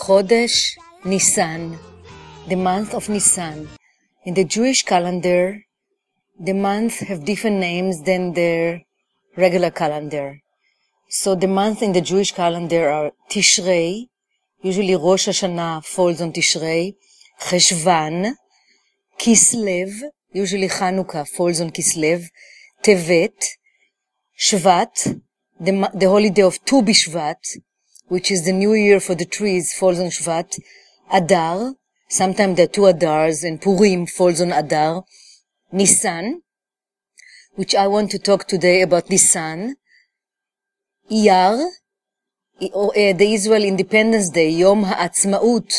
Chodesh Nisan, the month of Nisan. In the Jewish calendar, the months have different names than their regular calendar. So the months in the Jewish calendar are Tishrei, usually Rosh Hashanah falls on Tishrei, Cheshvan, Kislev, usually Chanukah falls on Kislev, Tevet, Shvat, the, the holiday of Tu Bishvat, which is the new year for the trees, falls on Shvat. Adar, sometimes there are two Adars, and Purim falls on Adar. Nisan, which I want to talk today about Nisan. Iyar, or, uh, the Israel Independence Day, Yom HaAtzmaut,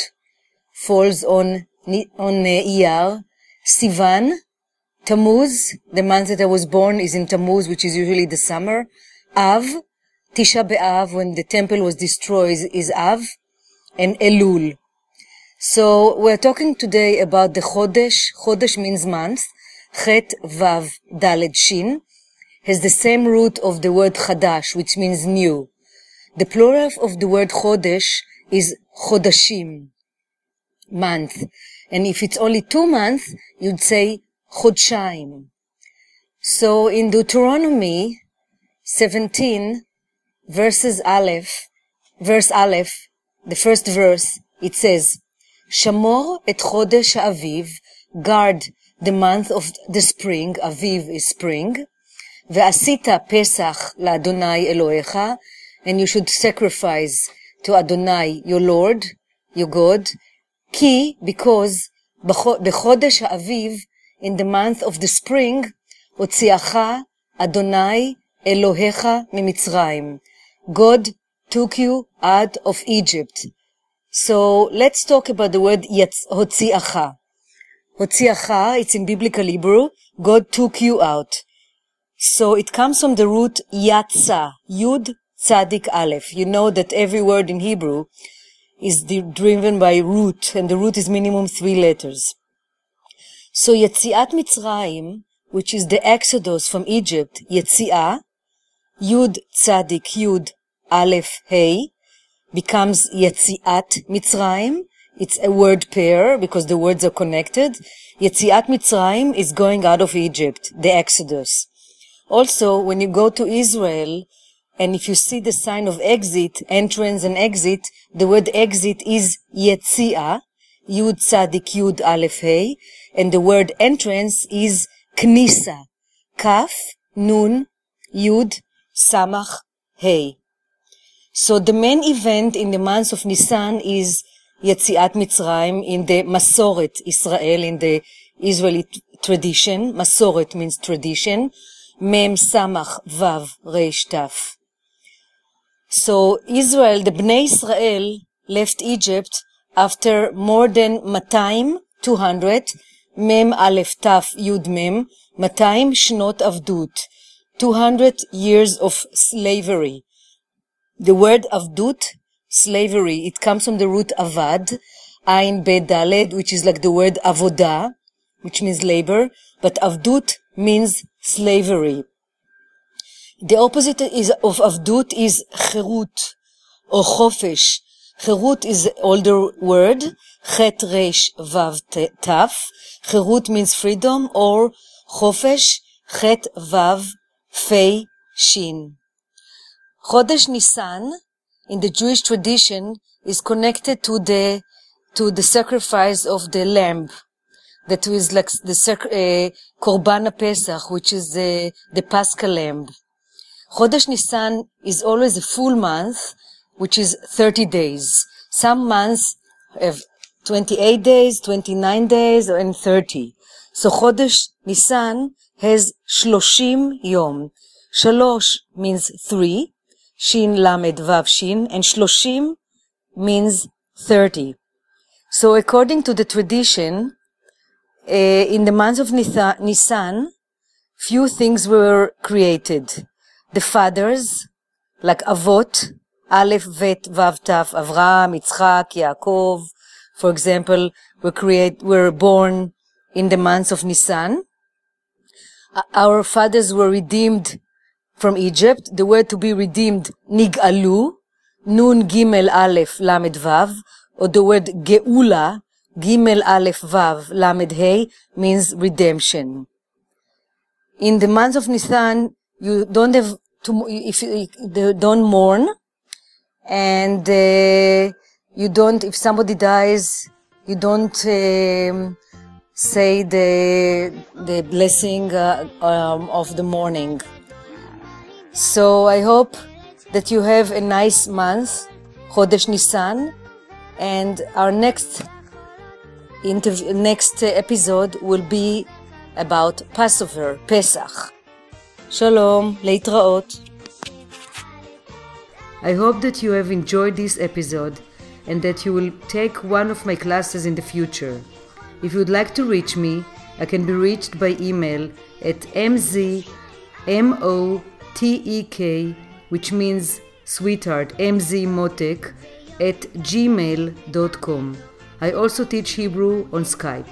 falls on, on uh, Iyar. Sivan, Tammuz, the month that I was born is in Tammuz, which is usually the summer. Av, Tisha B'Av, when the temple was destroyed, is Av, and Elul. So we're talking today about the Chodesh. Chodesh means month. Chet, Vav, Daled, Shin has the same root of the word Chadash, which means new. The plural of the word Chodesh is Chodashim, month. And if it's only two months, you'd say Chodshaim. So in Deuteronomy 17, verses Aleph, verse Aleph, the first verse, it says, Shamor et chodesh aviv, guard the month of the spring, aviv is spring, ve'asita pesach la'adonai Elohecha, and you should sacrifice to Adonai, your Lord, your God, ki, because בחודש האביב, in the month of the spring, הוציאך Adonai Elohecha ממצרים. God took you out of Egypt. So let's talk about the word hotziacha. Hotziacha, it's in biblical Hebrew. God took you out. So it comes from the root yatsa, yud tzadik aleph. You know that every word in Hebrew is driven by root, and the root is minimum three letters. So Yetziat Mitzrayim, which is the exodus from Egypt, Yetziah, Yud Tzadik Yud Aleph Hey becomes Yetziat Mitzrayim. It's a word pair because the words are connected. Yetziat Mitzrayim is going out of Egypt, the Exodus. Also, when you go to Israel, and if you see the sign of exit, entrance and exit, the word exit is Yetzia, Yud Tzadik Yud Aleph Hey, and the word entrance is Knisa, Kaf, Nun, Yud, Samach Hey. So the main event in the month of Nisan is Yetziat Mitzrayim in the Masoret Israel, in the Israeli tradition. Masoret means tradition. Mem Samach Vav Reish Taf. So Israel, the Bnei Israel left Egypt after more than 200, 200, Mem Aleph Taf Yud Mem, 200 shnot avdut. 200 years of slavery. The word avdut, slavery, it comes from the root avad, ain bedaled, which is like the word avodah, which means labor, but avdut means slavery. The opposite is, of avdut is cherut, or chofesh. Cherut is older word, chet resh vav taf. Cherut means freedom, or chofesh, chet vav Fei Shin. Chodesh Nisan, in the Jewish tradition, is connected to the to the sacrifice of the lamb that is like the uh, Korban Pesach, which is the, the Paschal lamb. Chodesh Nisan is always a full month, which is 30 days. Some months have 28 days, 29 days, and 30. So Chodesh Nisan has shloshim yom. Shalosh means three, shin lamed vav shin, and shloshim means 30. So according to the tradition, uh, in the month of Nisan, few things were created. The fathers, like Avot, Aleph, Vet, Vav, Taf, Avraham, Yitzchak, Yaakov, for example, were create, were born in the months of Nisan. Our fathers were redeemed from Egypt. The word to be redeemed, Nig'alu, Nun Gimel Aleph Lamed Vav, or the word Geula, Gimel Aleph Vav Lamed Hey, means redemption. In the month of Nisan, you don't have to, if you don't mourn, and uh, you don't, if somebody dies, you don't um, say the the blessing uh, um, of the morning. So I hope that you have a nice month, Chodesh Nisan, and our next interview, next episode will be about Passover, Pesach. Shalom, להתראות. I hope that you have enjoyed this episode and that you will take one of my classes in the future. If you'd like to reach me, I can be reached by email at mzmotek, which means sweetheart, mzmotek, at gmail.com. I also teach Hebrew on Skype.